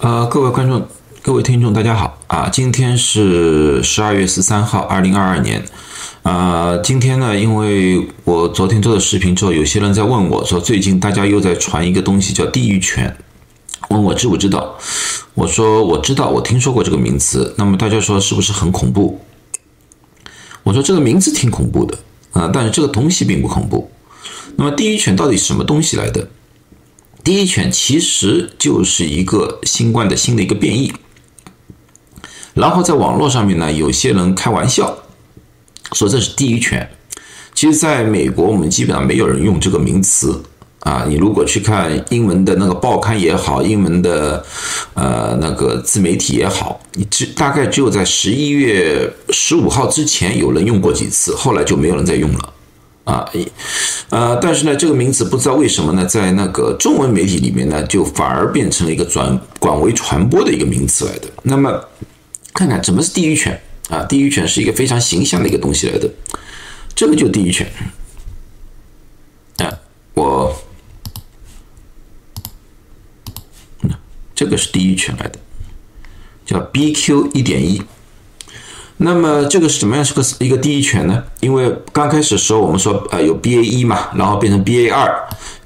呃，各位观众、各位听众，大家好啊！今天是十二月十三号，二零二二年。啊，今天呢，因为我昨天做的视频之后，有些人在问我说，最近大家又在传一个东西叫地狱犬，问我知不知道？我说我知道，我听说过这个名词。那么大家说是不是很恐怖？我说这个名字挺恐怖的啊，但是这个东西并不恐怖。那么地狱犬到底什么东西来的？第一犬其实就是一个新冠的新的一个变异，然后在网络上面呢，有些人开玩笑说这是第一犬。其实，在美国，我们基本上没有人用这个名词啊。你如果去看英文的那个报刊也好，英文的呃那个自媒体也好，你只大概只有在十一月十五号之前有人用过几次，后来就没有人再用了。啊，呃，但是呢，这个名词不知道为什么呢，在那个中文媒体里面呢，就反而变成了一个转广为传播的一个名词来的。那么，看看什么是地狱犬啊？地狱犬是一个非常形象的一个东西来的，这个就地狱犬。啊，我，这个是地狱犬来的，叫 BQ 一点一。那么这个是怎么样是个一个第一犬呢？因为刚开始的时候我们说呃有 BA 一嘛，然后变成 BA 二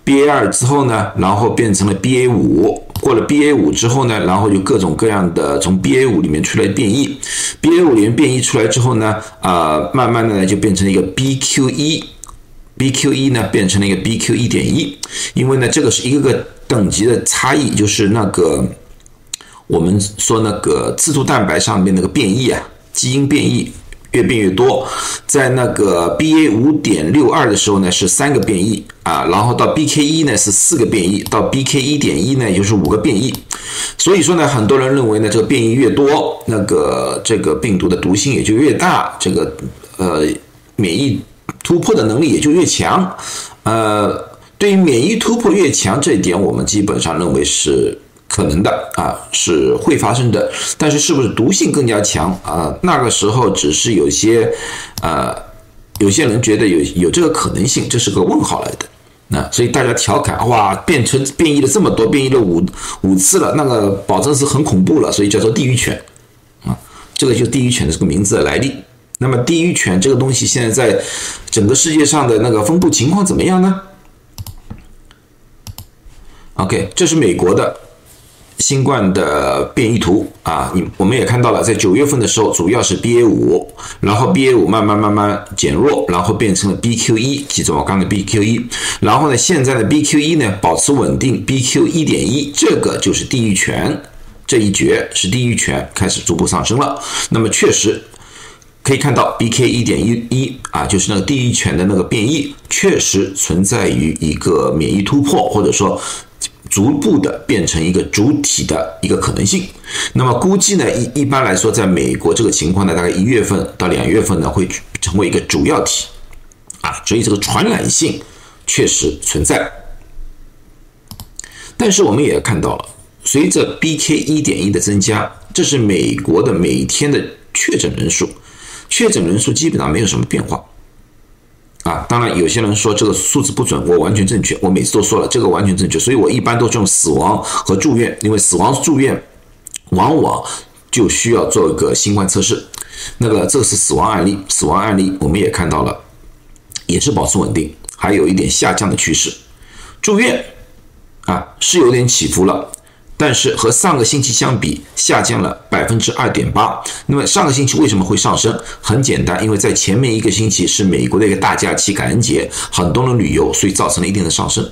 ，BA 二之后呢，然后变成了 BA 五，过了 BA 五之后呢，然后有各种各样的从 BA 五里面出来变异，BA 五里面变异出来之后呢，啊，慢慢的呢就变成了一个 BQ 一，BQ 一呢变成了一个 BQ 一点一，因为呢这个是一个个等级的差异，就是那个我们说那个刺突蛋白上面那个变异啊。基因变异越变越多，在那个 BA 五点六二的时候呢是三个变异啊，然后到 BK 一呢是四个变异，到 BK 一点一呢就是五个变异。所以说呢，很多人认为呢，这个变异越多，那个这个病毒的毒性也就越大，这个呃免疫突破的能力也就越强。呃，对于免疫突破越强这一点，我们基本上认为是。可能的啊，是会发生的，但是是不是毒性更加强啊？那个时候只是有些，呃，有些人觉得有有这个可能性，这是个问号来的。那所以大家调侃，哇，变成变异了这么多，变异了五五次了，那个保证是很恐怖了，所以叫做地狱犬啊。这个就地狱犬的这个名字的来历。那么地狱犬这个东西现在在整个世界上的那个分布情况怎么样呢？OK，这是美国的。新冠的变异图啊，你我们也看到了，在九月份的时候，主要是 BA 五，然后 BA 五慢慢慢慢减弱，然后变成了 BQ 一，记住我刚的 BQ 一，然后呢，现在的 BQ 一呢保持稳定，BQ 一点一，这个就是地域权这一绝是地域权开始逐步上升了。那么确实可以看到 BK 一点一一啊，就是那个地域犬的那个变异，确实存在于一个免疫突破，或者说。逐步的变成一个主体的一个可能性，那么估计呢，一一般来说，在美国这个情况呢，大概一月份到两月份呢，会成为一个主要体，啊，所以这个传染性确实存在。但是我们也看到了，随着 BK 一点一的增加，这是美国的每天的确诊人数，确诊人数基本上没有什么变化。啊，当然有些人说这个数字不准，我完全正确，我每次都说了这个完全正确，所以我一般都是用死亡和住院，因为死亡住院往往就需要做一个新冠测试。那个这是死亡案例，死亡案例我们也看到了，也是保持稳定，还有一点下降的趋势。住院啊是有点起伏了。但是和上个星期相比，下降了百分之二点八。那么上个星期为什么会上升？很简单，因为在前面一个星期是美国的一个大假期——感恩节，很多人旅游，所以造成了一定的上升。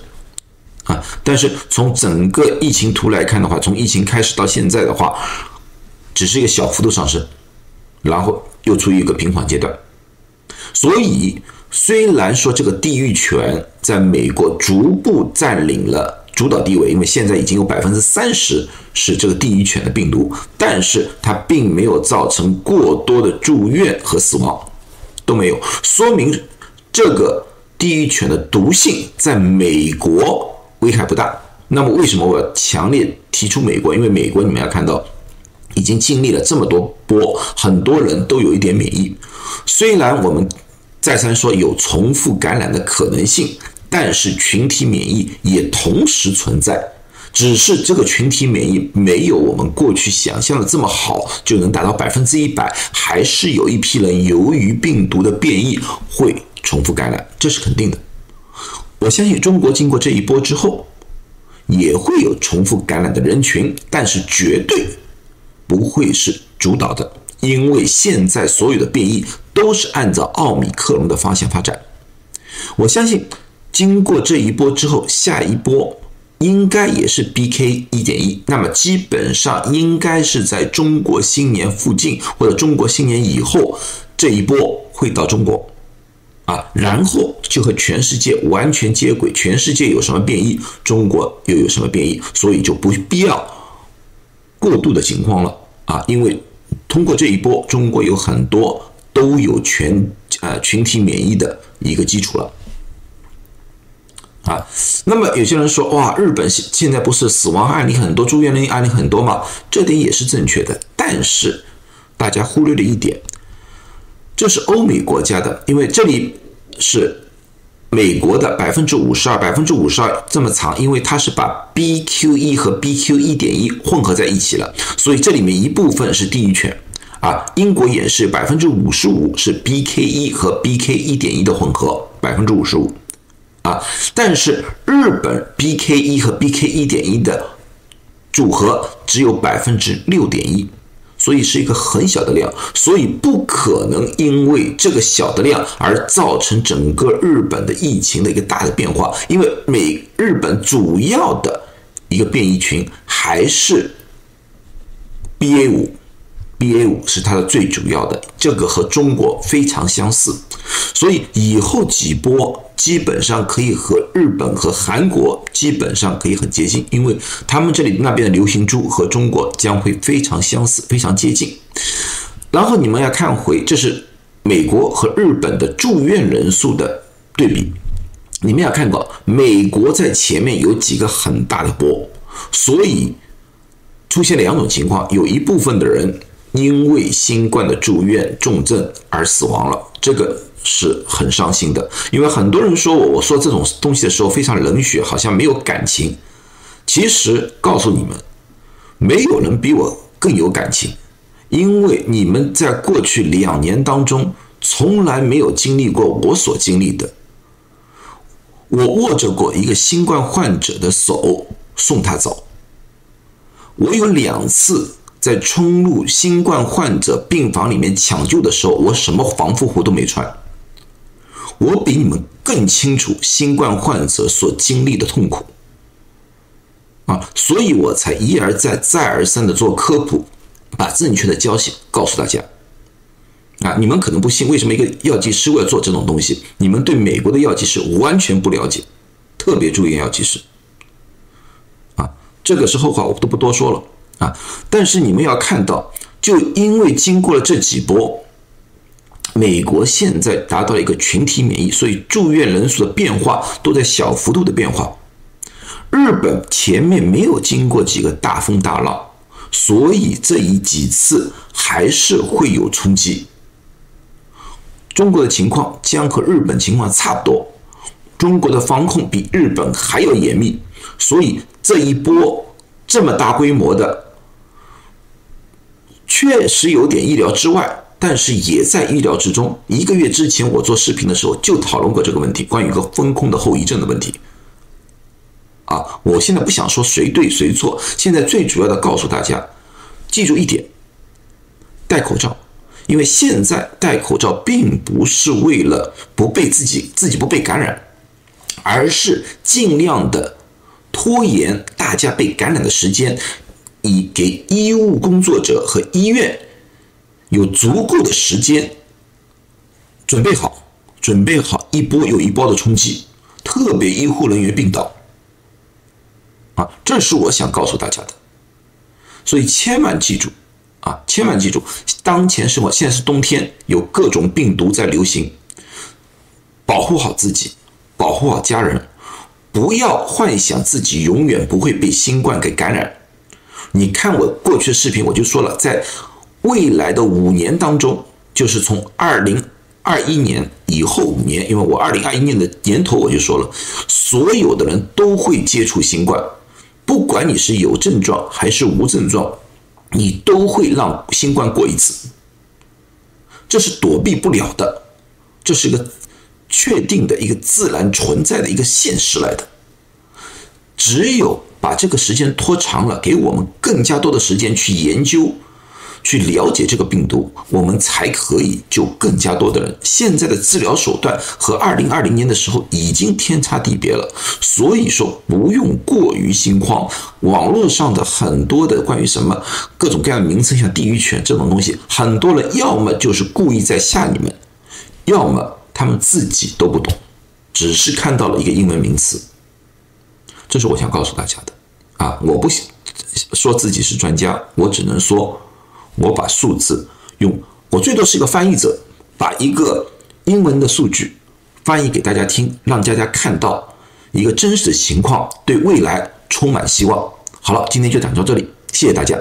啊，但是从整个疫情图来看的话，从疫情开始到现在的话，只是一个小幅度上升，然后又处于一个平缓阶段。所以，虽然说这个地域权在美国逐步占领了。主导地位，因为现在已经有百分之三十是这个地狱犬的病毒，但是它并没有造成过多的住院和死亡，都没有，说明这个地狱犬的毒性在美国危害不大。那么为什么我要强烈提出美国？因为美国你们要看到，已经经历了这么多波，很多人都有一点免疫，虽然我们再三说有重复感染的可能性。但是群体免疫也同时存在，只是这个群体免疫没有我们过去想象的这么好，就能达到百分之一百，还是有一批人由于病毒的变异会重复感染，这是肯定的。我相信中国经过这一波之后，也会有重复感染的人群，但是绝对不会是主导的，因为现在所有的变异都是按照奥密克戎的方向发展。我相信经过这一波之后，下一波应该也是 BK 一点一，那么基本上应该是在中国新年附近或者中国新年以后这一波会到中国。啊，然后就和全世界完全接轨，全世界有什么变异，中国又有什么变异，所以就不必要过度的情况了啊！因为通过这一波，中国有很多都有全呃群体免疫的一个基础了啊。那么有些人说，哇，日本现现在不是死亡案例很多，住院的案例很多吗？这点也是正确的，但是大家忽略了一点。这是欧美国家的，因为这里是美国的百分之五十二，百分之五十二这么长，因为它是把 BQ 一和 BQ 一点一混合在一起了，所以这里面一部分是地域犬啊。英国也是百分之五十五是 BK 一和 BK 一点一的混合，百分之五十五啊。但是日本 BK 一和 BK 一点一的组合只有百分之六点一。所以是一个很小的量，所以不可能因为这个小的量而造成整个日本的疫情的一个大的变化。因为美日本主要的一个变异群还是 BA 五，BA 五是它的最主要的，这个和中国非常相似，所以以后几波。基本上可以和日本和韩国基本上可以很接近，因为他们这里那边的流行株和中国将会非常相似，非常接近。然后你们要看回，这是美国和日本的住院人数的对比。你们要看到，美国在前面有几个很大的波，所以出现两种情况：有一部分的人因为新冠的住院重症而死亡了，这个。是很伤心的，因为很多人说我我说这种东西的时候非常冷血，好像没有感情。其实告诉你们，没有人比我更有感情，因为你们在过去两年当中从来没有经历过我所经历的。我握着过一个新冠患者的手送他走，我有两次在冲入新冠患者病房里面抢救的时候，我什么防护服都没穿。我比你们更清楚新冠患者所经历的痛苦啊，所以我才一而再、再而三的做科普，把正确的消息告诉大家啊。你们可能不信，为什么一个药剂师会做这种东西？你们对美国的药剂师完全不了解，特别注意药剂师啊。这个是后话，我都不多说了啊。但是你们要看到，就因为经过了这几波。美国现在达到了一个群体免疫，所以住院人数的变化都在小幅度的变化。日本前面没有经过几个大风大浪，所以这一几次还是会有冲击。中国的情况将和日本情况差不多，中国的防控比日本还要严密，所以这一波这么大规模的，确实有点意料之外。但是也在意料之中。一个月之前，我做视频的时候就讨论过这个问题，关于一个风控的后遗症的问题。啊，我现在不想说谁对谁错，现在最主要的告诉大家，记住一点：戴口罩。因为现在戴口罩并不是为了不被自己自己不被感染，而是尽量的拖延大家被感染的时间，以给医务工作者和医院。有足够的时间准备好，准备好一波又一波的冲击，特别医护人员病倒啊，这是我想告诉大家的。所以千万记住啊，千万记住，当前生活现在是冬天，有各种病毒在流行，保护好自己，保护好家人，不要幻想自己永远不会被新冠给感染。你看我过去的视频，我就说了，在。未来的五年当中，就是从二零二一年以后五年，因为我二零二一年的年头我就说了，所有的人都会接触新冠，不管你是有症状还是无症状，你都会让新冠过一次，这是躲避不了的，这是个确定的一个自然存在的一个现实来的。只有把这个时间拖长了，给我们更加多的时间去研究。去了解这个病毒，我们才可以救更加多的人。现在的治疗手段和二零二零年的时候已经天差地别了，所以说不用过于心慌。网络上的很多的关于什么各种各样的名称，像地狱犬这种东西，很多人要么就是故意在吓你们，要么他们自己都不懂，只是看到了一个英文名词。这是我想告诉大家的啊！我不说自己是专家，我只能说。我把数字用，我最多是一个翻译者，把一个英文的数据翻译给大家听，让大家看到一个真实的情况，对未来充满希望。好了，今天就讲到这里，谢谢大家。